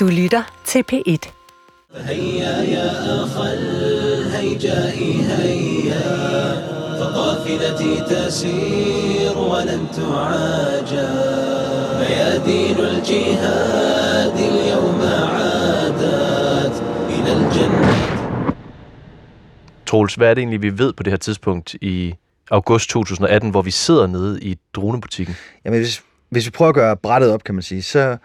Du lytter til P1. هيا يا أخ الهيجاء هيا فقافلتي تسير ولن تعاجى ميادين الجهاد اليوم عادت إلى الجنة Troels, hvad er det egentlig, vi ved på det her tidspunkt i august 2018, hvor vi sidder nede i dronebutikken? Jamen, hvis, hvis vi prøver at gøre brættet op, kan man sige, så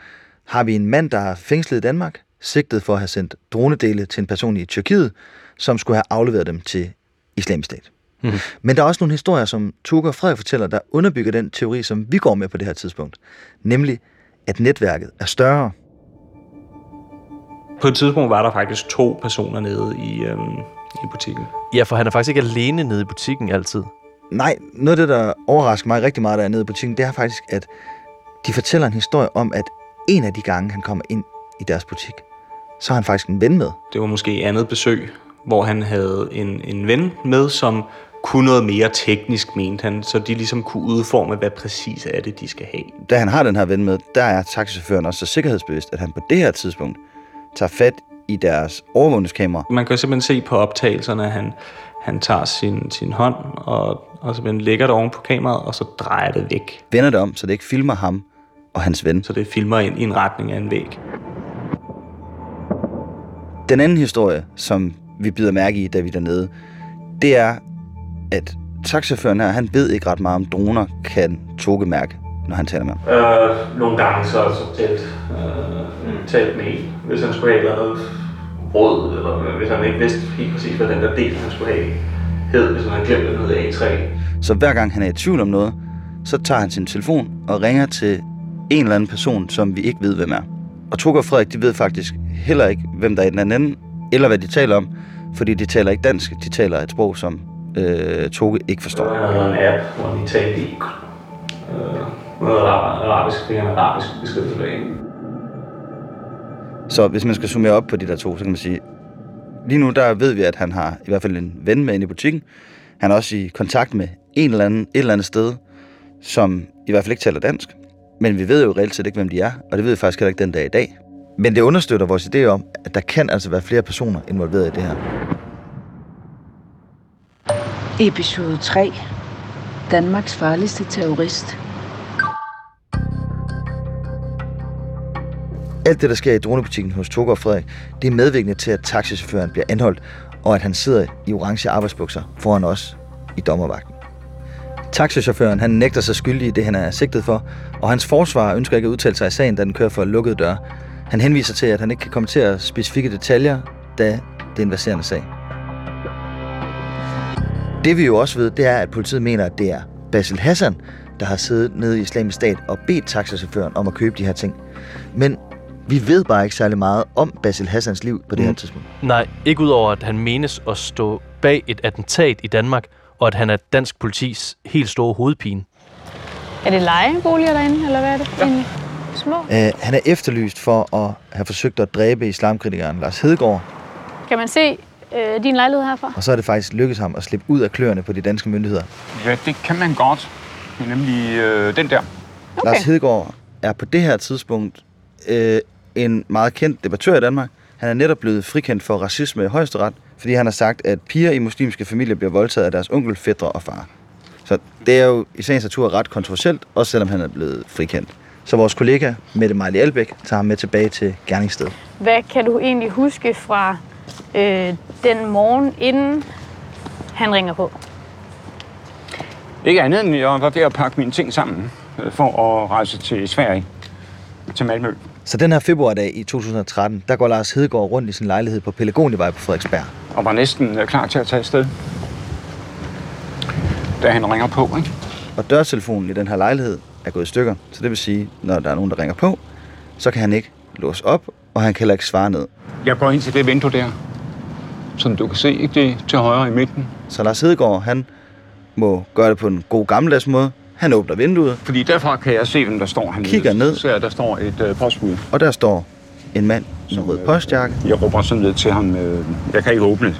har vi en mand, der er fængslet i Danmark, sigtet for at have sendt dronedele til en person i Tyrkiet, som skulle have afleveret dem til islamisk stat. Mm-hmm. Men der er også nogle historier, som Tuga og Frederik fortæller, der underbygger den teori, som vi går med på det her tidspunkt. Nemlig, at netværket er større. På et tidspunkt var der faktisk to personer nede i, øhm, i butikken. Ja, for han er faktisk ikke alene nede i butikken altid. Nej, noget af det, der overrasker mig rigtig meget, der er nede i butikken, det er faktisk, at de fortæller en historie om, at en af de gange, han kommer ind i deres butik, så har han faktisk en ven med. Det var måske andet besøg, hvor han havde en, en ven med, som kunne noget mere teknisk, mente han, så de ligesom kunne udforme, hvad præcis er det, de skal have. Da han har den her ven med, der er taxichaufføren også så sikkerhedsbevidst, at han på det her tidspunkt tager fat i deres overvågningskamera. Man kan simpelthen se på optagelserne, at han, han tager sin, sin hånd og, og simpelthen lægger det oven på kameraet, og så drejer det væk. Vender det om, så det ikke filmer ham og hans ven. Så det filmer ind i en retning af en væg. Den anden historie, som vi bider mærke i, da vi er dernede, det er, at taxichaufføren her, han ved ikke ret meget om droner kan toge mærke, når han taler med ham. Øh, nogle gange så, så talt, øh, talt med en, hvis han skulle have et eller andet råd, eller hvis han ikke vidste helt præcis, hvad den der del, han skulle have, hed, hvis han havde glemt, hed A3. Så hver gang han er i tvivl om noget, så tager han sin telefon og ringer til en eller anden person, som vi ikke ved, hvem er. Og Toge og Frederik, de ved faktisk heller ikke, hvem der er i den anden, eller hvad de taler om, fordi de taler ikke dansk, de taler et sprog, som øh, Toge ikke forstår. Han havde en app, hvor de talte i øh, noget arabisk, det er en arabisk. Så hvis man skal summere op på de der to, så kan man sige, lige nu der ved vi, at han har i hvert fald en ven med ind i butikken. Han er også i kontakt med en eller anden, et eller andet sted, som i hvert fald ikke taler dansk. Men vi ved jo reelt set ikke, hvem de er, og det ved vi faktisk heller ikke den dag i dag. Men det understøtter vores idé om, at der kan altså være flere personer involveret i det her. Episode 3. Danmarks farligste terrorist. Alt det, der sker i dronebutikken hos Toger og Frederik, det er medvirkende til, at taxichaufføren bliver anholdt, og at han sidder i orange arbejdsbukser foran os i dommervagten. Taxichaufføren han nægter sig skyldig i det, han er sigtet for, og hans forsvar ønsker ikke at udtale sig i sagen, da den kører for lukkede døre. Han henviser til, at han ikke kan kommentere specifikke detaljer, da det er en verserende sag. Det vi jo også ved, det er, at politiet mener, at det er Basil Hassan, der har siddet nede i islamisk stat og bedt taxichaufføren om at købe de her ting. Men vi ved bare ikke særlig meget om Basil Hassans liv på det her Mm. tidspunkt. Nej, ikke udover at han menes at stå bag et attentat i Danmark, og at han er dansk politis helt store hovedpine. Er det lejeboliger derinde, eller hvad er det? Ja. Små? Uh, han er efterlyst for at have forsøgt at dræbe islamkritikeren Lars Hedegaard, Kan man se øh, din lejlighed herfra? og så er det faktisk lykkedes ham at slippe ud af kløerne på de danske myndigheder. Ja, det kan man godt. Det er nemlig øh, den der. Okay. Lars Hedegaard er på det her tidspunkt øh, en meget kendt debattør i Danmark. Han er netop blevet frikendt for racisme i højesteret, fordi han har sagt, at piger i muslimske familier bliver voldtaget af deres onkel, fædre og far. Så det er jo i sagens natur ret kontroversielt, også selvom han er blevet frikendt. Så vores kollega Mette Marley Albæk tager ham med tilbage til gerningsstedet. Hvad kan du egentlig huske fra øh, den morgen, inden han ringer på? Ikke andet end jeg var ved at pakke mine ting sammen øh, for at rejse til Sverige, til Malmø. Så den her februardag i 2013, der går Lars Hedegaard rundt i sin lejlighed på Pelagonievej på Frederiksberg. Og var næsten øh, klar til at tage afsted. Da han ringer på, ikke? Og dørtelefonen i den her lejlighed er gået i stykker. Så det vil sige, når der er nogen, der ringer på, så kan han ikke låse op, og han kan heller ikke svare ned. Jeg går ind til det vindue der, som du kan se, ikke det til højre i midten. Så Lars Hedegaard, han må gøre det på en god gammeldags måde. Han åbner vinduet, Fordi derfra kan jeg se, hvem der står hernede. Kigger ned. Så ser jeg, der står et øh, postbud. og der står en mand med rød postjakke. Jeg råber sådan ned til ham, øh, jeg kan ikke åbne.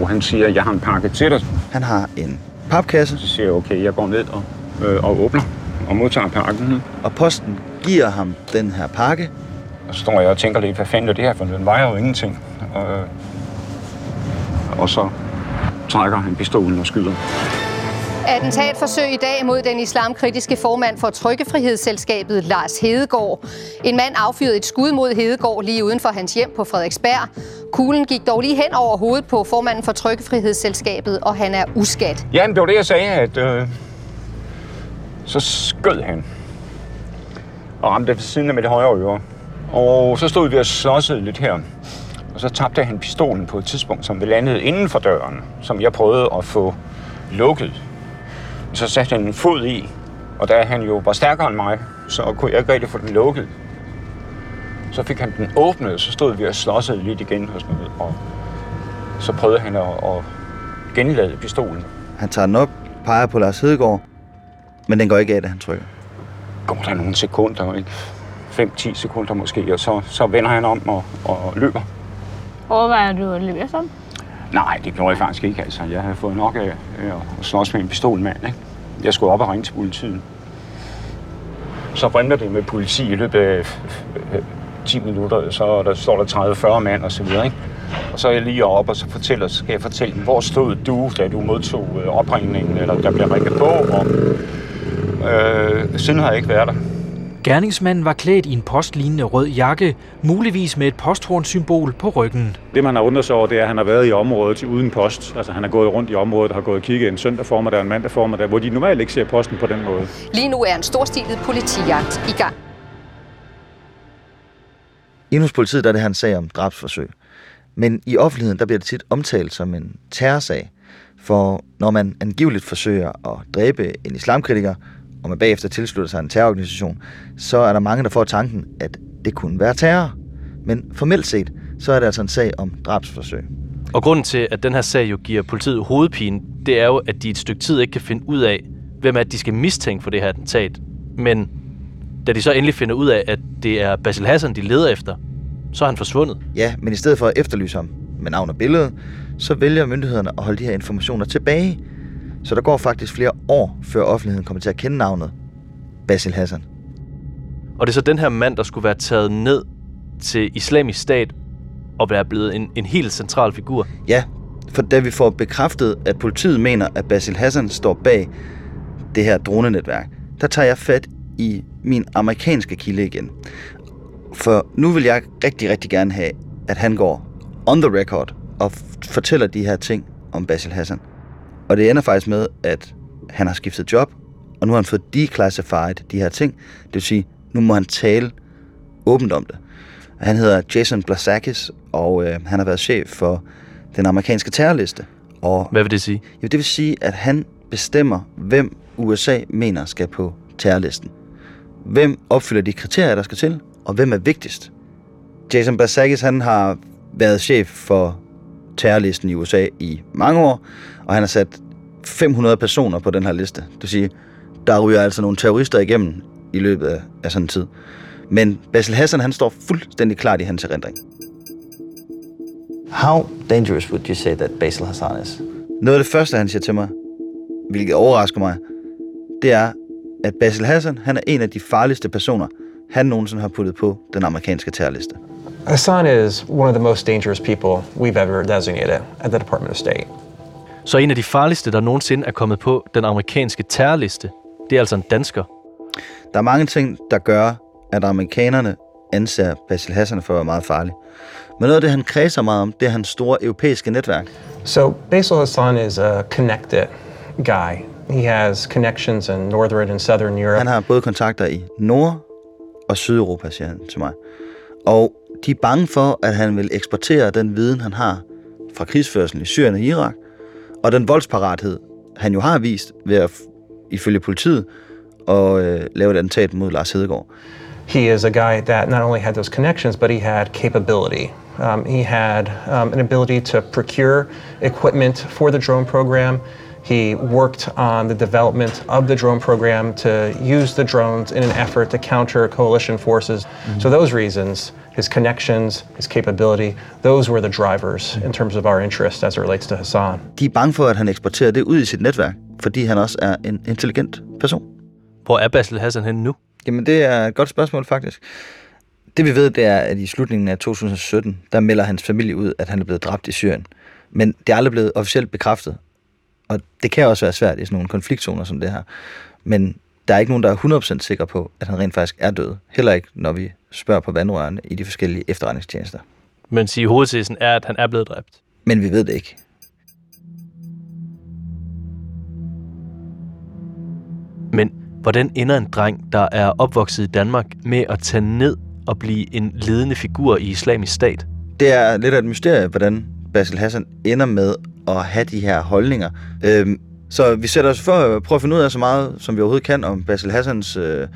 Og han siger, jeg har en pakke til dig. Han har en papkasse, Så siger jeg, okay, jeg går ned og, øh, og åbner og modtager pakken. og posten giver ham den her pakke, Og så står jeg og tænker lidt, hvad fanden er det her, for den vejer jo ingenting. Og, og så trækker han pistolen og skyder. Attentatforsøg i dag mod den islamkritiske formand for Trykkefrihedsselskabet, Lars Hedegaard. En mand affyrede et skud mod Hedegaard lige uden for hans hjem på Frederiksberg. Kuglen gik dog lige hen over hovedet på formanden for Trykkefrihedsselskabet, og han er uskat. Ja, det var det, jeg sagde, at øh, så skød han og ramte ved siden af med det højre øre. Og så stod vi og slåsede lidt her. Og så tabte han pistolen på et tidspunkt, som vi landede inden for døren, som jeg prøvede at få lukket. Så satte han en fod i, og da han jo var stærkere end mig, så kunne jeg ikke rigtig få den lukket. Så fik han den åbnet, og så stod vi og slåsede lidt igen og sådan noget. Og så prøvede han at, at genlade pistolen. Han tager den op, peger på Lars Hedegaard, men den går ikke af, da han trykker. Går der nogle sekunder, ikke? 5-10 sekunder måske, og så, så vender han om og, og løber. Overvejer du at løbe efter ham? Nej, det gjorde jeg faktisk ikke. Altså, jeg havde fået nok af at slås med en pistolmand. Ikke? Jeg skulle op og ringe til politiet. Så vrimler det med politi i løbet af 10 minutter, så der står der 30-40 mand og så videre. Ikke? Og så er jeg lige oppe, og så fortæller, så skal jeg fortælle dem, hvor stod du, da du modtog øh, opringningen, eller der blev ringet på, og øh, siden har jeg ikke været der. Gerningsmanden var klædt i en postlignende rød jakke, muligvis med et posthornsymbol på ryggen. Det, man har undret sig over, det er, at han har været i området uden post. Altså, han har gået rundt i området og har gået og kigget en søndag formiddag og en mandag formiddag, hvor de normalt ikke ser posten på den måde. Lige nu er en storstilet politijagt i gang. Inde hos politiet der er det her en sag om drabsforsøg. Men i offentligheden der bliver det tit omtalt som en terrorsag. For når man angiveligt forsøger at dræbe en islamkritiker, og man bagefter tilslutter sig en terrororganisation, så er der mange, der får tanken, at det kunne være terror. Men formelt set, så er det altså en sag om drabsforsøg. Og grunden til, at den her sag jo giver politiet hovedpine, det er jo, at de et stykke tid ikke kan finde ud af, hvem er det, de skal mistænke for det her attentat. Men da de så endelig finder ud af, at det er Basil Hassan, de leder efter, så er han forsvundet. Ja, men i stedet for at efterlyse ham med navn og billede, så vælger myndighederne at holde de her informationer tilbage. Så der går faktisk flere år, før offentligheden kommer til at kende navnet Basil Hassan. Og det er så den her mand, der skulle være taget ned til islamisk stat og være blevet en, en helt central figur. Ja, for da vi får bekræftet, at politiet mener, at Basil Hassan står bag det her dronenetværk, der tager jeg fat i min amerikanske kilde igen. For nu vil jeg rigtig, rigtig gerne have, at han går on the record og fortæller de her ting om Basil Hassan. Og det ender faktisk med, at han har skiftet job, og nu har han fået declassified de her ting. Det vil sige, nu må han tale åbent om det. Han hedder Jason Blasakis, og øh, han har været chef for den amerikanske terrorliste. Og Hvad vil det sige? jo, det vil sige, at han bestemmer, hvem USA mener skal på terrorlisten. Hvem opfylder de kriterier, der skal til, og hvem er vigtigst. Jason Blasakis, han har været chef for terrorlisten i USA i mange år, og han har sat 500 personer på den her liste. Det vil sige, der ryger altså nogle terrorister igennem i løbet af, af sådan en tid. Men Basil Hassan, han står fuldstændig klart i hans erindring. How dangerous would you say that Basil Hassan is? Noget af det første, han siger til mig, hvilket overrasker mig, det er, at Basil Hassan, han er en af de farligste personer, han nogensinde har puttet på den amerikanske terrorliste. Hassan is one of the most dangerous people we've ever designated at the Department of State. Så en af de farligste, der nogensinde er kommet på den amerikanske terrorliste, det er altså en dansker. Der er mange ting, der gør, at amerikanerne anser Basil Hassan for at være meget farlig. Men noget af det, han kredser meget om, det er hans store europæiske netværk. So Basil Hassan is a connected guy. He has connections in northern and southern Europe. Han har både kontakter i Nord- og Sydeuropa, siger han til mig. Og de er bange for, at han vil eksportere den viden, han har fra krigsførelsen i Syrien og Irak, og den voldsparathed, han jo har vist ved at, ifølge politiet, at øh, lave et attentat mod Lars Hedegaard. He is a guy that not only had those connections, but he had capability. Um, he had um, an ability to procure equipment for the drone program. He worked on the development of the drone program to use the drones in an effort to counter coalition forces. So, those reasons, his connections, his capability, those were the drivers in terms of our interest as it relates to Hassan. De er bange for, at han eksporterer det ud i sit netværk, fordi han også er en intelligent person. Hvor er Basil Hassan henne nu? Jamen, det er et godt spørgsmål, faktisk. Det vi ved, det er, at i slutningen af 2017, der melder hans familie ud, at han er blevet dræbt i Syrien. Men det er aldrig blevet officielt bekræftet. Og det kan også være svært i sådan nogle konfliktzoner som det her. Men der er ikke nogen, der er 100% sikre på, at han rent faktisk er død. Heller ikke, når vi spørger på vandrørene i de forskellige efterretningstjenester. Men sige hovedtesen er, at han er blevet dræbt. Men vi ved det ikke. Men hvordan ender en dreng, der er opvokset i Danmark, med at tage ned og blive en ledende figur i islamisk stat? Det er lidt af et mysterie, hvordan Basil Hassan ender med at have de her holdninger. Øhm, så vi sætter os for at prøve at finde ud af så meget, som vi overhovedet kan om Basil Hassans øh,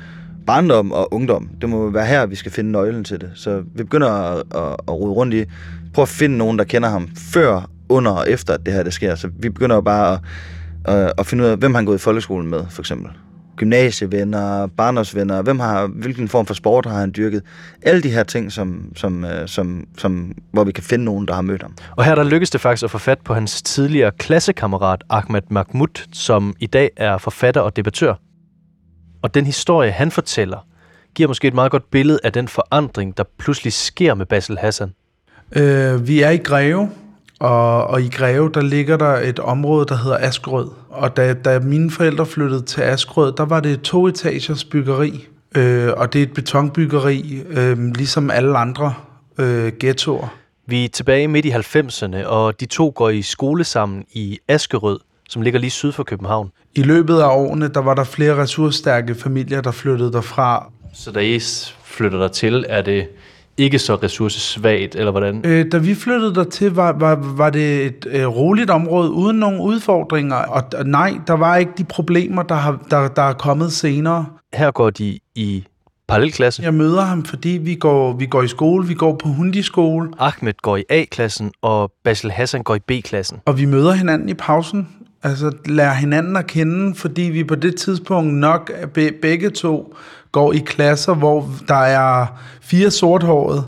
barndom og ungdom. Det må være her, vi skal finde nøglen til det. Så vi begynder at, at, at rode rundt i, prøve at finde nogen, der kender ham før, under og efter, at det her det sker. Så vi begynder jo bare at, at, at finde ud af, hvem han gået i folkeskolen med, for eksempel. Gymnasievenner, barndomsvenner, hvem har, hvilken form for sport har han dyrket. Alle de her ting, som, som, øh, som, som, hvor vi kan finde nogen, der har mødt ham. Og her der lykkedes det faktisk at få fat på hans tidligere klassekammerat Ahmed Mahmoud, som i dag er forfatter og debattør. Og den historie, han fortæller, giver måske et meget godt billede af den forandring, der pludselig sker med Basil Hassan. Øh, vi er i Greve, og, og i Greve, der ligger der et område, der hedder Askrød. Og da, da mine forældre flyttede til Askrød, der var det et to-etagers byggeri. Øh, og det er et betonbyggeri, øh, ligesom alle andre øh, ghettoer. Vi er tilbage midt i 90'erne, og de to går i skole sammen i Askerød, som ligger lige syd for København. I løbet af årene, der var der flere ressourcestærke familier, der flyttede derfra. Så da I flytter der til, er det ikke så ressourcesvagt, eller hvordan? Øh, da vi flyttede dertil, var, var, var det et øh, roligt område uden nogen udfordringer. Og, og nej, der var ikke de problemer, der, har, der, der er kommet senere. Her går de i parallelklasse. Jeg møder ham, fordi vi går, vi går i skole. Vi går på hundiskole. Ahmed går i A-klassen, og Basil Hassan går i B-klassen. Og vi møder hinanden i pausen. Altså lærer hinanden at kende, fordi vi på det tidspunkt nok be, begge to går i klasser, hvor der er fire sorthårede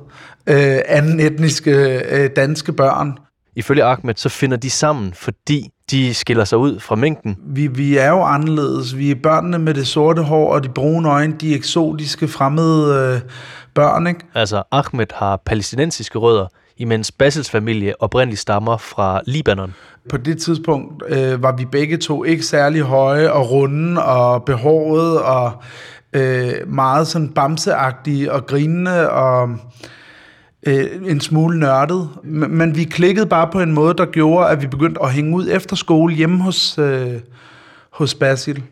øh, anden etniske øh, danske børn. Ifølge Ahmed, så finder de sammen, fordi de skiller sig ud fra mængden. Vi, vi er jo anderledes. Vi er børnene med det sorte hår og de brune øjne, de eksotiske fremmede øh, børn, ikke? Altså, Ahmed har palæstinensiske rødder, imens Basils familie oprindeligt stammer fra Libanon. På det tidspunkt øh, var vi begge to ikke særlig høje og runde og behåret og øh, meget sådan bamseagtige og grinende og øh, en smule nørdet. Men vi klikkede bare på en måde, der gjorde, at vi begyndte at hænge ud efter skole hjemme hos, øh, hos Basil.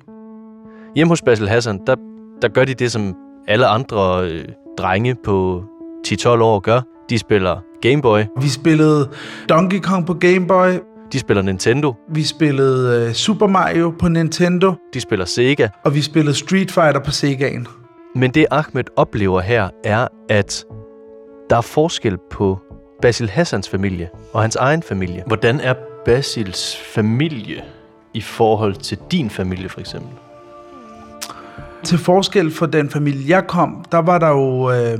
Hjemme hos Basil Hassan, der, der gør de det, som alle andre øh, drenge på 10-12 år gør. De spiller Game Boy. Vi spillede Donkey Kong på Game Boy. De spiller Nintendo. Vi spillede uh, Super Mario på Nintendo. De spiller Sega. Og vi spillede Street Fighter på Segaen. Men det Ahmed oplever her, er, at der er forskel på Basil Hassans familie og hans egen familie. Hvordan er Basils familie i forhold til din familie, for eksempel? Til forskel for den familie, jeg kom, der var der jo... Øh,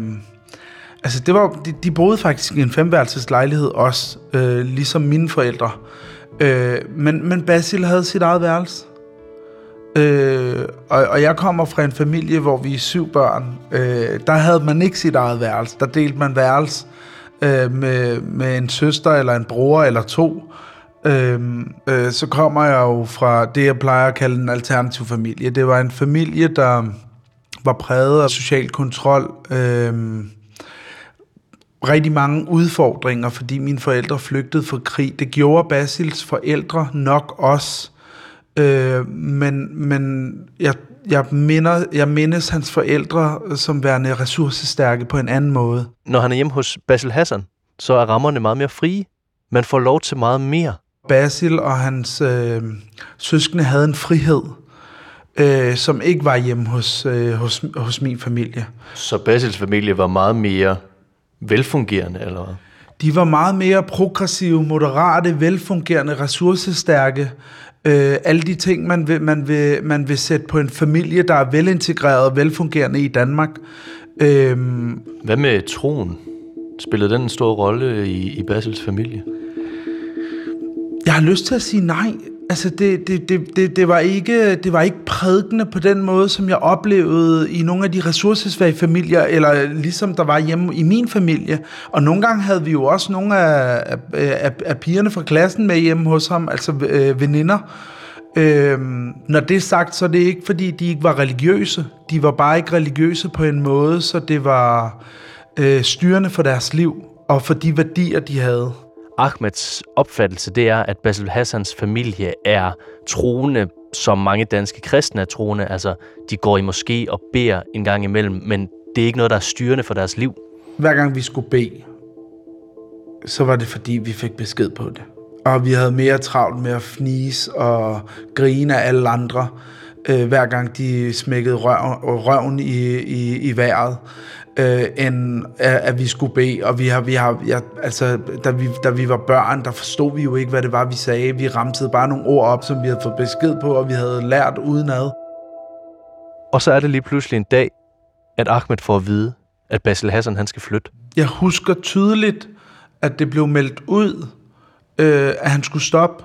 altså, det var, de, de boede faktisk i en femværelses lejlighed også, øh, ligesom mine forældre. Øh, men, men Basil havde sit eget værelse. Øh, og, og jeg kommer fra en familie, hvor vi er syv børn. Øh, der havde man ikke sit eget værelse. Der delte man værelse øh, med, med en søster eller en bror eller to. Øh, øh, så kommer jeg jo fra det, jeg plejer at kalde en alternativ familie. Det var en familie, der var præget af social kontrol. Øh, rigtig mange udfordringer, fordi mine forældre flygtede fra krig. Det gjorde Basils forældre nok også. Øh, men men jeg, jeg, minder, jeg mindes hans forældre som værende ressourcestærke på en anden måde. Når han er hjemme hos Basil Hassan, så er rammerne meget mere frie. Man får lov til meget mere. Basil og hans øh, søskende havde en frihed, øh, som ikke var hjemme hos, øh, hos, hos min familie. Så Basils familie var meget mere velfungerende, eller hvad? De var meget mere progressive, moderate, velfungerende, ressourcestærke. Øh, alle de ting, man vil, man, vil, man vil sætte på en familie, der er velintegreret og velfungerende i Danmark. Øh, Hvad med troen? Spillede den en stor rolle i, i Basils familie? Jeg har lyst til at sige nej. Altså, det, det, det, det, det, var ikke, det var ikke prædikende på den måde, som jeg oplevede i nogle af de ressourcesvage familier, eller ligesom der var hjemme i min familie. Og nogle gange havde vi jo også nogle af, af, af, pigerne fra klassen med hjemme hos ham, altså øh, veninder. Øhm, når det er sagt, så er det ikke, fordi de ikke var religiøse. De var bare ikke religiøse på en måde, så det var øh, styrende for deres liv og for de værdier, de havde. Ahmeds opfattelse, det er, at Basil Hassans familie er troende, som mange danske kristne er troende. Altså, de går i moské og beder en gang imellem, men det er ikke noget, der er styrende for deres liv. Hver gang vi skulle bede, så var det fordi, vi fik besked på det. Og vi havde mere travlt med at fnise og grine af alle andre, øh, hver gang de smækkede røv, røven i, i, i vejret øh, end at, at vi skulle bede. Og vi har, vi har, ja, altså, da vi, da vi var børn, der forstod vi jo ikke, hvad det var, vi sagde. Vi ramte bare nogle ord op, som vi havde fået besked på, og vi havde lært udenad. Og så er det lige pludselig en dag, at Ahmed får at vide, at Basil Hassan han skal flytte. Jeg husker tydeligt, at det blev meldt ud, øh, at han skulle stoppe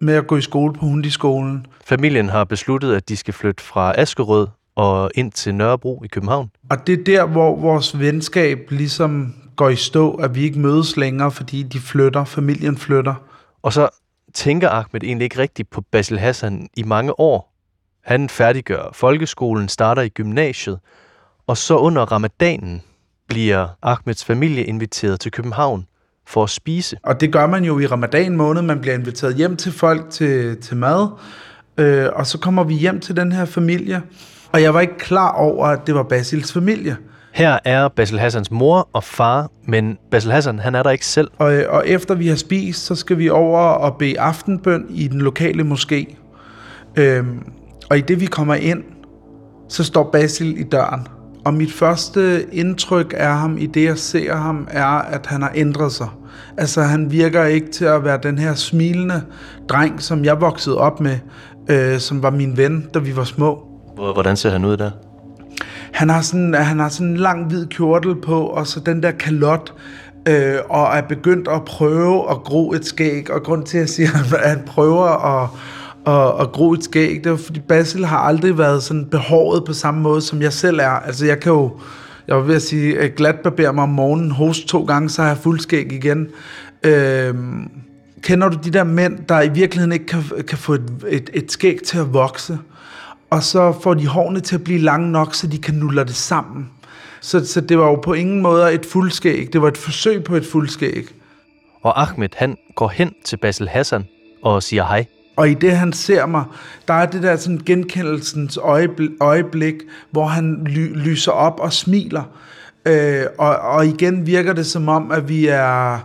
med at gå i skole på hundiskolen. Familien har besluttet, at de skal flytte fra Askerød og ind til Nørrebro i København. Og det er der, hvor vores venskab ligesom går i stå, at vi ikke mødes længere, fordi de flytter, familien flytter. Og så tænker Ahmed egentlig ikke rigtigt på Basil Hassan i mange år. Han færdiggør folkeskolen, starter i gymnasiet, og så under ramadanen bliver Ahmeds familie inviteret til København for at spise. Og det gør man jo i ramadan måned. Man bliver inviteret hjem til folk til, til mad, øh, og så kommer vi hjem til den her familie. Og jeg var ikke klar over, at det var Basils familie. Her er Basil Hassans mor og far, men Basil Hassan, han er der ikke selv. Og, og efter vi har spist, så skal vi over og bede aftenbøn i den lokale moské. Øhm, og i det vi kommer ind, så står Basil i døren. Og mit første indtryk af ham, i det jeg ser ham, er, at han har ændret sig. Altså han virker ikke til at være den her smilende dreng, som jeg voksede op med, øh, som var min ven, da vi var små. Hvordan ser han ud der? Han har sådan, han har sådan en lang hvid kjortel på, og så den der kalot, øh, og er begyndt at prøve at gro et skæg. Og grund til, at jeg siger, at han prøver at, at, at gro et skæg, det er fordi Basil har aldrig været sådan behåret på samme måde, som jeg selv er. Altså jeg kan jo, jeg var ved at sige, øh, glat barbere mig om morgenen, host to gange, så har jeg fuld skæg igen. Øh, kender du de der mænd, der i virkeligheden ikke kan, kan få et, et, et skæg til at vokse? Og så får de hårene til at blive lange nok, så de kan nulle det sammen. Så, så det var jo på ingen måde et fuldskæg. Det var et forsøg på et fuldskæg. Og Ahmed, han går hen til Basil Hassan og siger hej. Og i det, han ser mig, der er det der sådan genkendelsens øjeblik, øjeblik hvor han ly, lyser op og smiler. Øh, og, og igen virker det som om, at vi er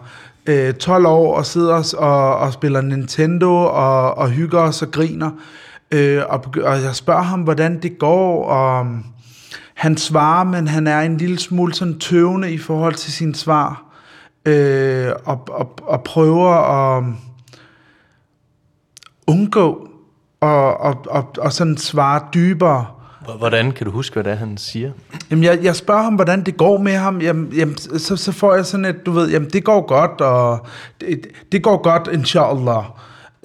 øh, 12 år og sidder og, og spiller Nintendo og, og hygger os og griner. Øh, og, og jeg spørger ham, hvordan det går, og um, han svarer, men han er en lille smule sådan tøvende i forhold til sin svar, øh, og, og, og prøver at um, undgå og, og, og, og sådan svare dybere. Hvordan kan du huske, hvad det er, han siger? Jamen, jeg, jeg spørger ham, hvordan det går med ham. Jamen, jamen så, så får jeg sådan et, du ved, jamen, det går godt, og det, det går godt, inshallah.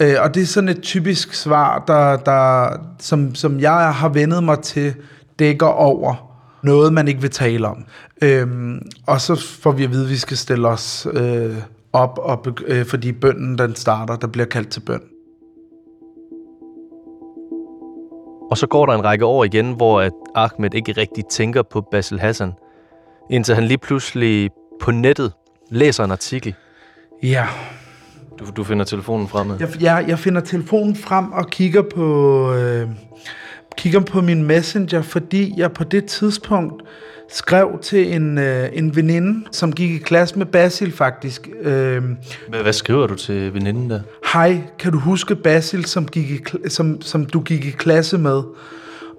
Øh, og det er sådan et typisk svar, der, der, som, som jeg har vendet mig til, dækker over noget, man ikke vil tale om. Øhm, og så får vi at vide, at vi skal stille os øh, op, og, øh, fordi bønden den starter, der bliver kaldt til bøn. Og så går der en række år igen, hvor at Ahmed ikke rigtig tænker på Basil Hassan, indtil han lige pludselig på nettet læser en artikel. Ja, du, du finder telefonen frem? Jeg, jeg, jeg finder telefonen frem og kigger på, øh, kigger på min messenger, fordi jeg på det tidspunkt skrev til en, øh, en veninde, som gik i klasse med Basil faktisk. Øh, hvad, hvad skriver du til veninden der? Hej, kan du huske Basil, som, gik i, som, som du gik i klasse med?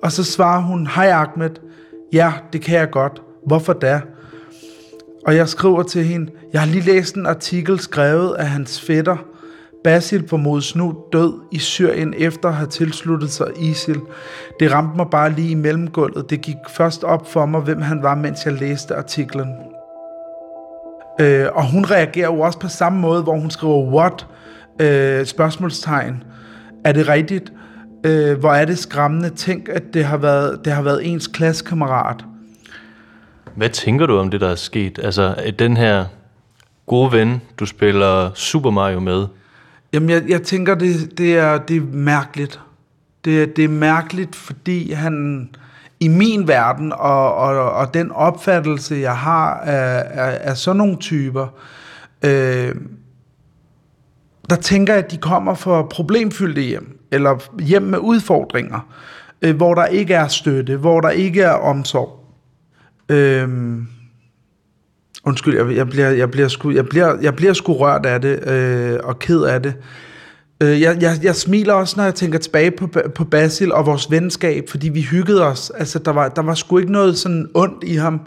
Og så svarer hun, hej Ahmed, ja, det kan jeg godt. Hvorfor da? Og jeg skriver til hende, jeg har lige læst en artikel skrevet af hans fætter, Basil formodes nu død i Syrien efter at have tilsluttet sig ISIL. Det ramte mig bare lige i mellemgulvet. Det gik først op for mig, hvem han var, mens jeg læste artiklen. Øh, og hun reagerer jo også på samme måde, hvor hun skriver what? Øh, spørgsmålstegn. Er det rigtigt? Øh, hvor er det skræmmende. Tænk, at det har været, det har været ens klassekammerat. Hvad tænker du om det, der er sket? Altså, den her gode ven, du spiller Super Mario med, Jamen, jeg, jeg tænker, det, det, er, det er mærkeligt. Det, det er mærkeligt, fordi han i min verden, og, og, og den opfattelse, jeg har af, af, af sådan nogle typer, øh, der tænker jeg, at de kommer fra problemfyldte hjem, eller hjem med udfordringer, øh, hvor der ikke er støtte, hvor der ikke er omsorg. Øh, Undskyld, jeg, jeg, bliver, jeg, bliver sku, jeg, bliver, jeg bliver sgu rørt af det, øh, og ked af det. Øh, jeg, jeg, jeg smiler også, når jeg tænker tilbage på, på Basil og vores venskab, fordi vi hyggede os. Altså, der var, der var sgu ikke noget sådan ondt i ham.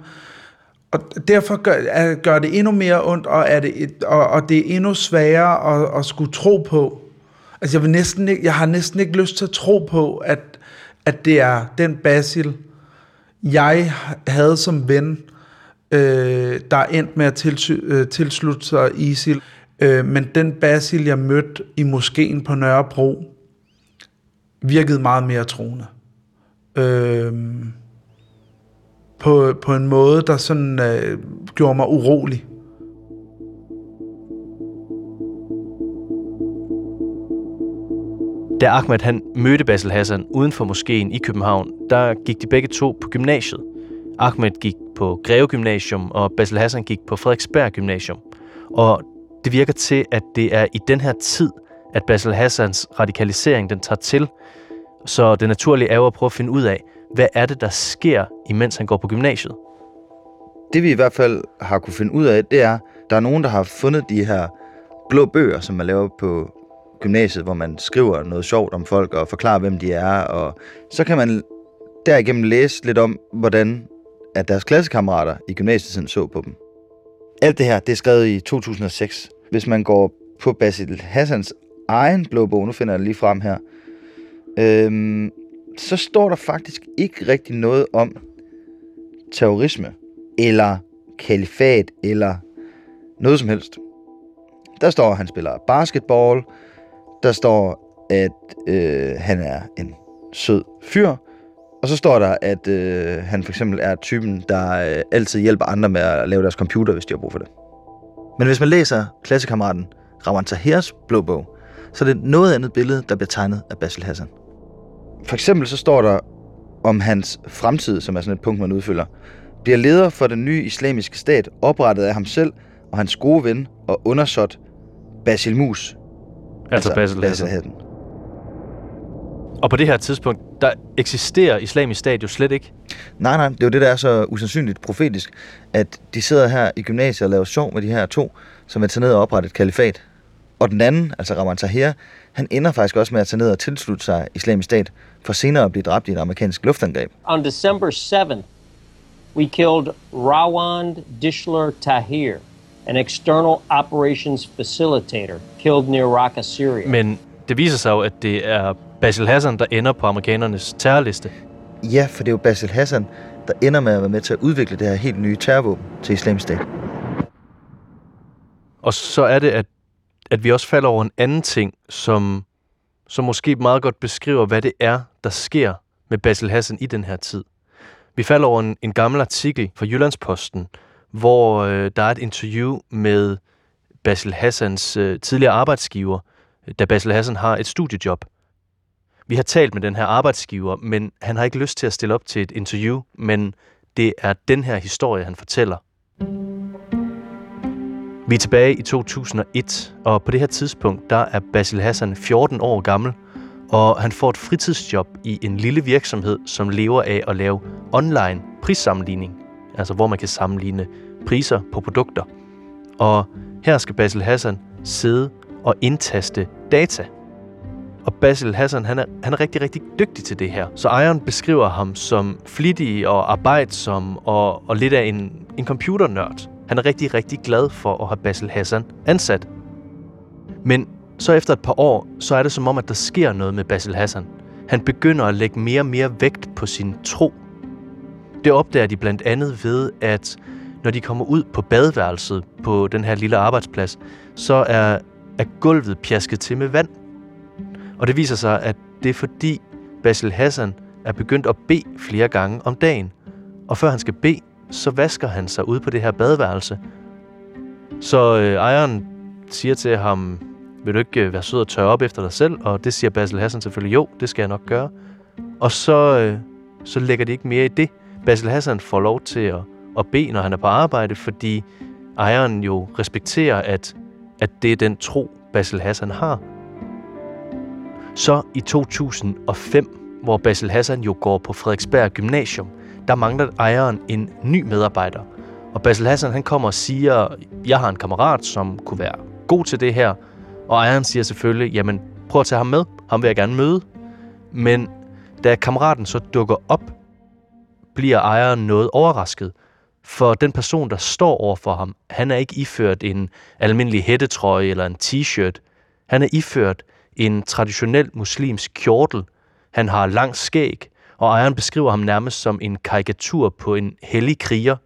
Og derfor gør, er, gør det endnu mere ondt, og, er det, et, og, og det er endnu sværere at, at skulle tro på. Altså, jeg, vil næsten ikke, jeg har næsten ikke lyst til at tro på, at, at det er den Basil, jeg havde som ven, øh, der endte med at tilsy, øh, tilslutte sig ISIL. Øh, men den Basil, jeg mødte i moskeen på Nørrebro, virkede meget mere troende. Øh, på, på en måde, der sådan øh, gjorde mig urolig. Da Ahmed han mødte Basil Hassan uden for moskeen i København, der gik de begge to på gymnasiet. Ahmed gik på Greve Gymnasium, og Basil Hassan gik på Frederiksberg Gymnasium. Og det virker til, at det er i den her tid, at Basil Hassans radikalisering den tager til. Så det naturlige er jo at prøve at finde ud af, hvad er det, der sker, imens han går på gymnasiet. Det vi i hvert fald har kunne finde ud af, det er, der er nogen, der har fundet de her blå bøger, som man laver på gymnasiet, hvor man skriver noget sjovt om folk og forklarer, hvem de er. Og så kan man derigennem læse lidt om, hvordan at deres klassekammerater i gymnasietiden så på dem. Alt det her, det er skrevet i 2006. Hvis man går på Basil Hassans egen blå bog, nu finder jeg den lige frem her, øhm, så står der faktisk ikke rigtig noget om terrorisme, eller kalifat, eller noget som helst. Der står, at han spiller basketball. Der står, at øh, han er en sød fyr. Og så står der, at øh, han for eksempel er typen, der øh, altid hjælper andre med at lave deres computer, hvis de har brug for det. Men hvis man læser klassekammeraten Rawan Tahers blå bog, så er det noget andet billede, der bliver tegnet af Basil Hassan. For eksempel så står der om hans fremtid, som er sådan et punkt, man udfylder, bliver leder for den nye islamiske stat, oprettet af ham selv og hans gode ven og undersåt Basil Mus. Altså Basil Hassan. Og på det her tidspunkt, der eksisterer islamisk stat jo slet ikke. Nej, nej, det er jo det, der er så usandsynligt profetisk, at de sidder her i gymnasiet og laver sjov med de her to, som er taget ned og oprette et kalifat. Og den anden, altså Raman Tahir, han ender faktisk også med at tage ned og tilslutte sig islamisk stat, for senere at blive dræbt i et amerikansk luftangreb. On December 7th, we killed Rawand Dishler Tahir, an external operations facilitator, killed near Raqqa, Syria. Men det viser sig jo, at det er Basil Hassan, der ender på amerikanernes terrorliste. Ja, for det er jo Basil Hassan, der ender med at være med til at udvikle det her helt nye terrorvåben til islamisk stat. Og så er det, at, at vi også falder over en anden ting, som, som måske meget godt beskriver, hvad det er, der sker med Basil Hassan i den her tid. Vi falder over en, en gammel artikel fra Jyllandsposten, hvor øh, der er et interview med Basil Hassans øh, tidligere arbejdsgiver, da Basil Hassan har et studiejob. Vi har talt med den her arbejdsgiver, men han har ikke lyst til at stille op til et interview, men det er den her historie, han fortæller. Vi er tilbage i 2001, og på det her tidspunkt, der er Basil Hassan 14 år gammel, og han får et fritidsjob i en lille virksomhed, som lever af at lave online prissammenligning, altså hvor man kan sammenligne priser på produkter. Og her skal Basil Hassan sidde og indtaste data. Og Basil Hassan, han er, han er rigtig, rigtig dygtig til det her. Så ejeren beskriver ham som flittig og arbejdsom og, og lidt af en, en computernørd. Han er rigtig, rigtig glad for at have Basil Hassan ansat. Men så efter et par år, så er det som om, at der sker noget med Basil Hassan. Han begynder at lægge mere og mere vægt på sin tro. Det opdager de blandt andet ved, at når de kommer ud på badeværelset på den her lille arbejdsplads, så er, er gulvet pjasket til med vand. Og det viser sig, at det er fordi Basil Hassan er begyndt at bede flere gange om dagen. Og før han skal bede, så vasker han sig ud på det her badeværelse. Så øh, ejeren siger til ham, vil du ikke øh, være sød og tørre op efter dig selv? Og det siger Basil Hassan selvfølgelig, jo, det skal jeg nok gøre. Og så, øh, så lægger de ikke mere i det. Basil Hassan får lov til at, at bede, når han er på arbejde, fordi ejeren jo respekterer, at, at det er den tro, Basil Hassan har. Så i 2005, hvor Basil Hassan jo går på Frederiksberg Gymnasium, der mangler ejeren en ny medarbejder. Og Basil Hassan han kommer og siger, jeg har en kammerat, som kunne være god til det her. Og ejeren siger selvfølgelig, jamen prøv at tage ham med, ham vil jeg gerne møde. Men da kammeraten så dukker op, bliver ejeren noget overrasket. For den person, der står over for ham, han er ikke iført en almindelig hættetrøje eller en t-shirt. Han er iført en traditionel muslimsk kjortel. Han har lang skæg, og ejeren beskriver ham nærmest som en karikatur på en hellig kriger.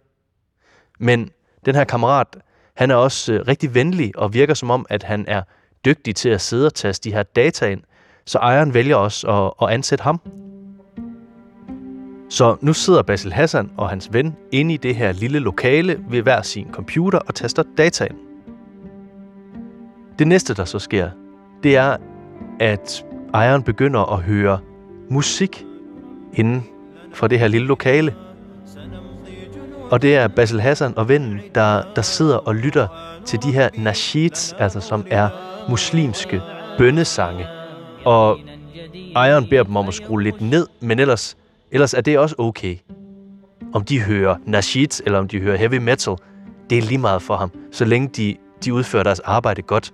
Men den her kammerat, han er også øh, rigtig venlig og virker som om, at han er dygtig til at sidde og taste de her data ind. Så ejeren vælger også at, at ansætte ham. Så nu sidder Basil Hassan og hans ven inde i det her lille lokale ved hver sin computer og taster data ind. Det næste, der så sker, det er, at ejeren begynder at høre musik inden for det her lille lokale. Og det er Basil Hassan og vennen, der, der sidder og lytter til de her nasheeds, altså som er muslimske bønnesange. Og ejeren beder dem om at skrue lidt ned, men ellers, ellers er det også okay. Om de hører nasheeds, eller om de hører heavy metal, det er lige meget for ham, så længe de, de udfører deres arbejde godt.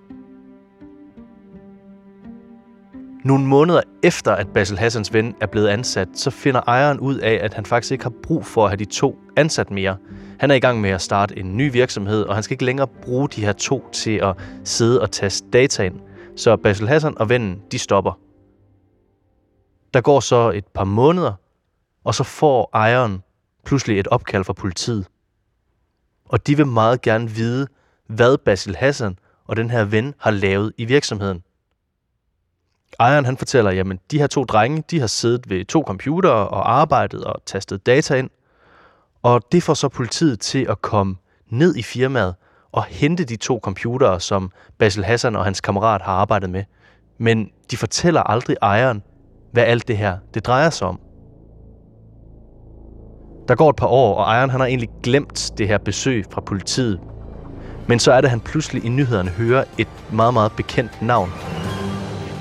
Nogle måneder efter, at Basil Hassans ven er blevet ansat, så finder ejeren ud af, at han faktisk ikke har brug for at have de to ansat mere. Han er i gang med at starte en ny virksomhed, og han skal ikke længere bruge de her to til at sidde og taste data ind. Så Basil Hassan og vennen, de stopper. Der går så et par måneder, og så får ejeren pludselig et opkald fra politiet. Og de vil meget gerne vide, hvad Basil Hassan og den her ven har lavet i virksomheden. Ejeren han fortæller, jamen de her to drenge, de har siddet ved to computere og arbejdet og tastet data ind. Og det får så politiet til at komme ned i firmaet og hente de to computere, som Basil Hassan og hans kammerat har arbejdet med. Men de fortæller aldrig ejeren, hvad alt det her det drejer sig om. Der går et par år, og ejeren han har egentlig glemt det her besøg fra politiet. Men så er det, at han pludselig i nyhederne hører et meget, meget bekendt navn.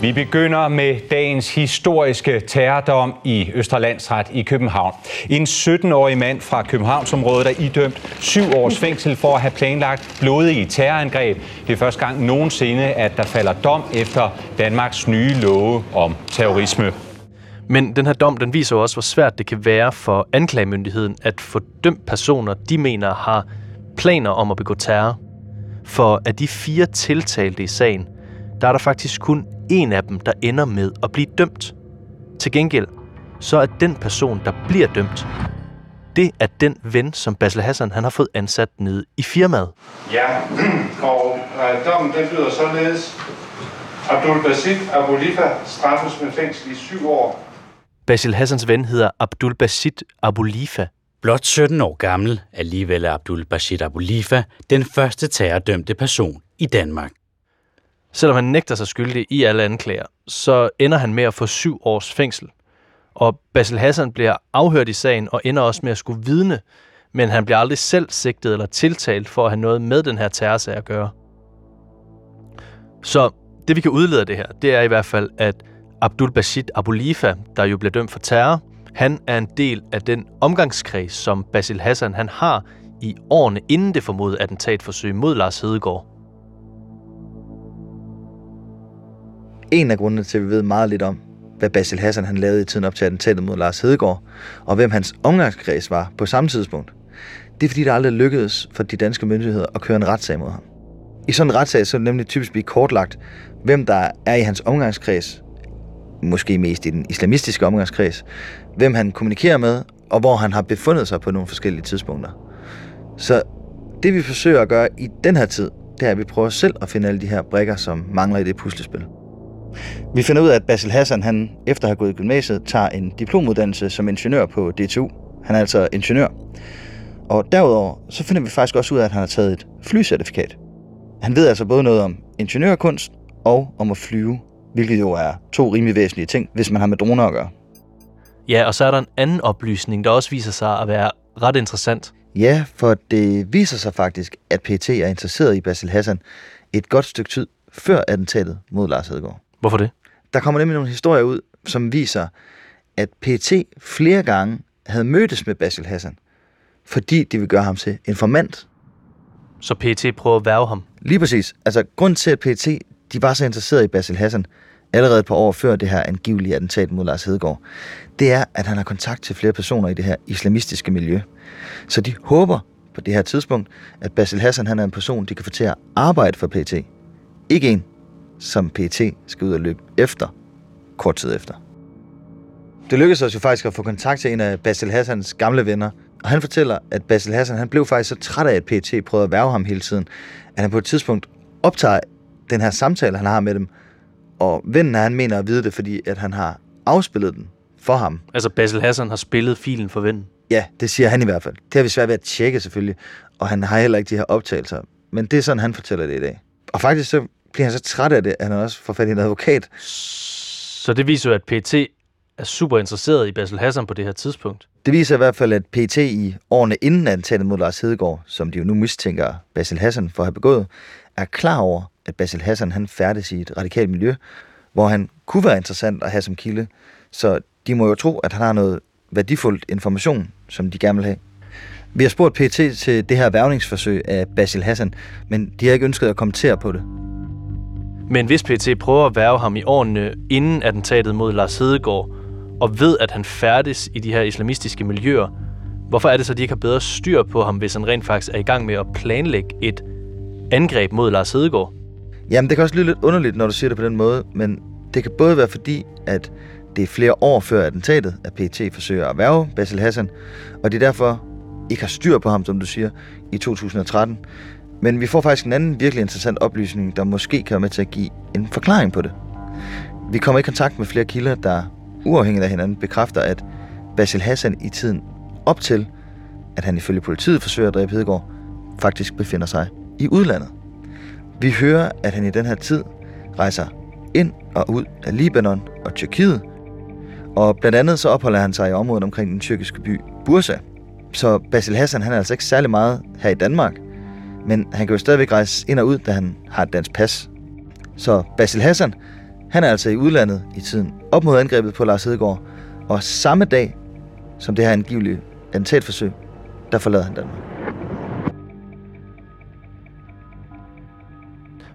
Vi begynder med dagens historiske terrordom i Østerlandsret i København. En 17-årig mand fra Københavnsområdet er idømt syv års fængsel for at have planlagt blodige terrorangreb. Det er første gang nogensinde, at der falder dom efter Danmarks nye love om terrorisme. Men den her dom, den viser jo også, hvor svært det kan være for anklagemyndigheden at få dømt personer, de mener har planer om at begå terror. For af de fire tiltalte i sagen, der er der faktisk kun en af dem, der ender med at blive dømt. Til gengæld, så er den person, der bliver dømt, det er den ven, som Basil Hassan han har fået ansat nede i firmaet. Ja, og øh, dommen den lyder således. Abdul Basit Abulifa straffes med fængsel i syv år. Basil Hassans ven hedder Abdul Basit Abulifa. Blot 17 år gammel, alligevel er Abdul Basit Abulifa den første terrordømte person i Danmark. Selvom han nægter sig skyldig i alle anklager, så ender han med at få syv års fængsel. Og Basil Hassan bliver afhørt i sagen og ender også med at skulle vidne, men han bliver aldrig selv sigtet eller tiltalt for at have noget med den her terrorsag at gøre. Så det vi kan udlede af det her, det er i hvert fald, at Abdul Bashid Abulifa, der jo bliver dømt for terror, han er en del af den omgangskreds, som Basil Hassan han har i årene inden det formodede attentatforsøg mod Lars Hedegaard. En af grundene til, at vi ved meget lidt om, hvad Basil Hassan han lavede i tiden op til attentatet mod Lars Hedegaard, og hvem hans omgangskreds var på samme tidspunkt, det er fordi, det aldrig lykkedes for de danske myndigheder at køre en retssag mod ham. I sådan en retssag så er det nemlig typisk blive kortlagt, hvem der er i hans omgangskreds, måske mest i den islamistiske omgangskreds, hvem han kommunikerer med, og hvor han har befundet sig på nogle forskellige tidspunkter. Så det vi forsøger at gøre i den her tid, det er, at vi prøver selv at finde alle de her brikker, som mangler i det puslespil. Vi finder ud af, at Basil Hassan, han efter at have gået i gymnasiet, tager en diplomuddannelse som ingeniør på DTU. Han er altså ingeniør. Og derudover, så finder vi faktisk også ud af, at han har taget et flycertifikat. Han ved altså både noget om ingeniørkunst og om at flyve, hvilket jo er to rimelig væsentlige ting, hvis man har med droner at gøre. Ja, og så er der en anden oplysning, der også viser sig at være ret interessant. Ja, for det viser sig faktisk, at PT er interesseret i Basil Hassan et godt stykke tid før attentatet mod Lars Hedegaard. Hvorfor det? Der kommer nemlig nogle historier ud, som viser, at PT flere gange havde mødtes med Basil Hassan, fordi de vil gøre ham til informant. Så PT prøver at værve ham? Lige præcis. Altså, grund til, at PT de var så interesserede i Basil Hassan, allerede et par år før det her angivelige attentat mod Lars Hedegaard, det er, at han har kontakt til flere personer i det her islamistiske miljø. Så de håber på det her tidspunkt, at Basil Hassan han er en person, de kan få til at arbejde for PT. Ikke en, som PT skal ud og løbe efter, kort tid efter. Det lykkedes os jo faktisk at få kontakt til en af Basil Hassans gamle venner, og han fortæller, at Basil Hassan han blev faktisk så træt af, at PT prøvede at værve ham hele tiden, at han på et tidspunkt optager den her samtale, han har med dem, og vennen han mener at vide det, fordi at han har afspillet den for ham. Altså Basil Hassan har spillet filen for vennen? Ja, det siger han i hvert fald. Det har vi svært ved at tjekke selvfølgelig, og han har heller ikke de her optagelser. Men det er sådan, han fortæller det i dag. Og faktisk så bliver han så træt af det, at han også får fat i en advokat. Så det viser jo, at PT er super interesseret i Basil Hassan på det her tidspunkt. Det viser i hvert fald, at PT i årene inden attentatet mod Lars Hedegaard, som de jo nu mistænker Basil Hassan for at have begået, er klar over, at Basil Hassan han færdes i et radikalt miljø, hvor han kunne være interessant at have som kilde. Så de må jo tro, at han har noget værdifuldt information, som de gerne vil have. Vi har spurgt PT til det her værvningsforsøg af Basil Hassan, men de har ikke ønsket at kommentere på det. Men hvis PT prøver at værve ham i årene inden attentatet mod Lars Hedegaard, og ved, at han færdes i de her islamistiske miljøer, hvorfor er det så, at de ikke har bedre styr på ham, hvis han rent faktisk er i gang med at planlægge et angreb mod Lars Hedegaard? Jamen, det kan også lyde lidt underligt, når du siger det på den måde, men det kan både være fordi, at det er flere år før attentatet, at PT forsøger at værve Basil Hassan, og det er derfor ikke har styr på ham, som du siger, i 2013. Men vi får faktisk en anden virkelig interessant oplysning, der måske kan være med til at give en forklaring på det. Vi kommer i kontakt med flere kilder, der uafhængigt af hinanden bekræfter, at Basil Hassan i tiden op til, at han ifølge politiet forsøger at dræbe Hedegaard, faktisk befinder sig i udlandet. Vi hører, at han i den her tid rejser ind og ud af Libanon og Tyrkiet, og blandt andet så opholder han sig i området omkring den tyrkiske by Bursa. Så Basil Hassan han er altså ikke særlig meget her i Danmark, men han kan jo stadigvæk rejse ind og ud, da han har et dansk pas. Så Basil Hassan, han er altså i udlandet i tiden op mod angrebet på Lars Hedegaard, og samme dag, som det her angivelige attentatforsøg, der forlader han Danmark.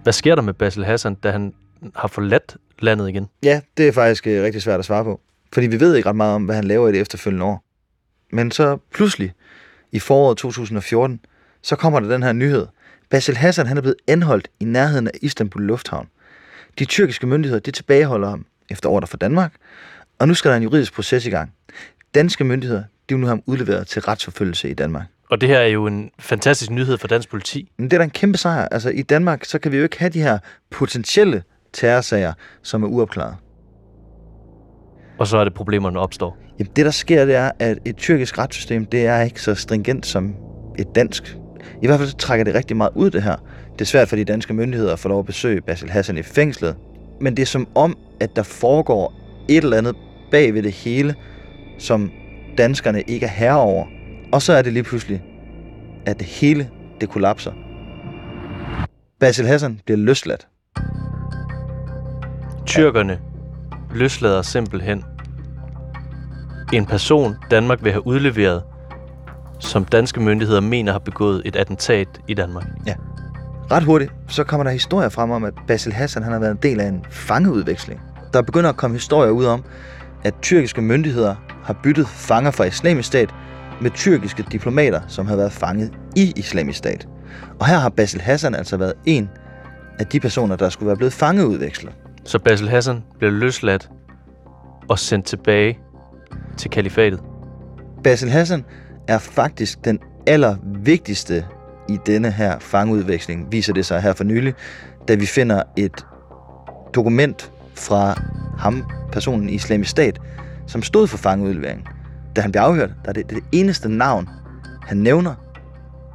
Hvad sker der med Basil Hassan, da han har forladt landet igen? Ja, det er faktisk øh, rigtig svært at svare på. Fordi vi ved ikke ret meget om, hvad han laver i det efterfølgende år. Men så pludselig, i foråret 2014, så kommer der den her nyhed. Basil Hassan han er blevet anholdt i nærheden af Istanbul Lufthavn. De tyrkiske myndigheder de tilbageholder ham efter ordre fra Danmark, og nu skal der en juridisk proces i gang. Danske myndigheder de vil nu have ham udleveret til retsforfølgelse i Danmark. Og det her er jo en fantastisk nyhed for dansk politi. Men det er da en kæmpe sejr. Altså i Danmark, så kan vi jo ikke have de her potentielle terrorsager, som er uopklaret. Og så er det problemerne opstår. Jamen det der sker, det er, at et tyrkisk retssystem, det er ikke så stringent som et dansk. I hvert fald så trækker det rigtig meget ud det her. Det er svært for de danske myndigheder at få lov at besøge Basil Hassan i fængslet. Men det er som om, at der foregår et eller andet bag ved det hele, som danskerne ikke er herre over. Og så er det lige pludselig, at det hele det kollapser. Basil Hassan bliver løsladt. Tyrkerne løslader simpelthen en person, Danmark vil have udleveret, som danske myndigheder mener har begået et attentat i Danmark. Ja. Ret hurtigt, så kommer der historier frem om, at Basil Hassan han har været en del af en fangeudveksling. Der begynder at komme historier ud om, at tyrkiske myndigheder har byttet fanger fra islamisk stat med tyrkiske diplomater, som havde været fanget i islamisk stat. Og her har Basil Hassan altså været en af de personer, der skulle være blevet fangeudvekslet. Så Basil Hassan bliver løsladt og sendt tilbage til kalifatet. Basil Hassan er faktisk den allervigtigste i denne her fangeudveksling, viser det sig her for nylig, da vi finder et dokument fra ham, personen i Islamisk Stat, som stod for fangeudleveringen. Da han bliver afhørt, der er det, det eneste navn, han nævner,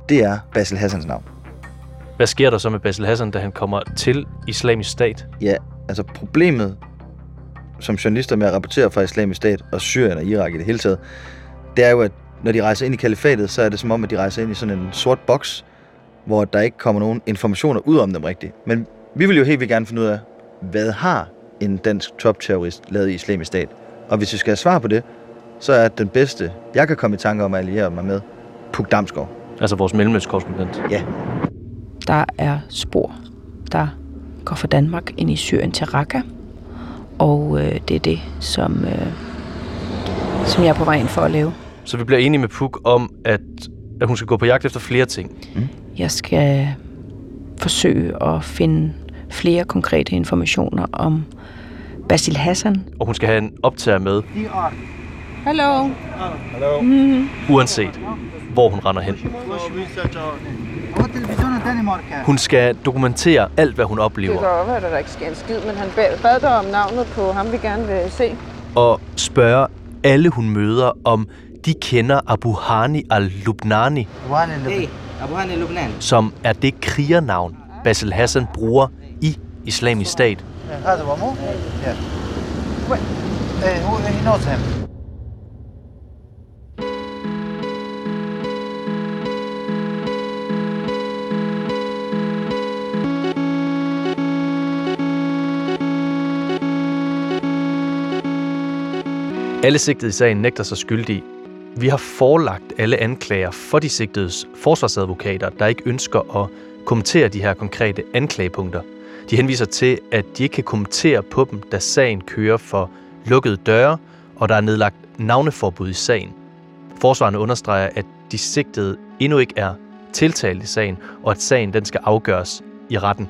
det er Basil Hassans navn. Hvad sker der så med Basil Hassan, da han kommer til islamisk stat? Ja, altså problemet, som journalister med at rapportere fra islamisk stat og Syrien og Irak i det hele taget, det er jo, at når de rejser ind i kalifatet, så er det som om, at de rejser ind i sådan en sort boks, hvor der ikke kommer nogen informationer ud om dem rigtigt. Men vi vil jo helt vildt gerne finde ud af, hvad har en dansk topterrorist lavet i islamisk stat? Og hvis vi skal have svar på det, så er den bedste, jeg kan komme i tanke om at alliere mig med, Puk Damsgaard. Altså vores mellemøstkorrespondent. Ja. Der er spor, der går fra Danmark ind i Syrien til Raqqa. Og øh, det er det, som, øh, som jeg er på vej ind for at lave. Så vi bliver enige med Puk om, at, at hun skal gå på jagt efter flere ting. Mm. Jeg skal forsøge at finde flere konkrete informationer om Basil Hassan. Og hun skal have en optager med, Hallo. Hallo. Mm. uanset hvor hun render hen. Hun skal dokumentere alt, hvad hun Det oplever, kan godt være, at der ikke sker en skid, men han bad, dig om navnet på ham, vi gerne vil se. og spørge alle, hun møder, om de kender Abu Hani al-Lubnani, Hey, som er det krigernavn, Basil Hassan bruger i islamisk stat. Alle sigtede i sagen nægter sig skyldige. Vi har forelagt alle anklager for de sigtedes forsvarsadvokater, der ikke ønsker at kommentere de her konkrete anklagepunkter. De henviser til, at de ikke kan kommentere på dem, da sagen kører for lukkede døre, og der er nedlagt navneforbud i sagen. Forsvarerne understreger, at de sigtede endnu ikke er tiltalt i sagen, og at sagen den skal afgøres i retten.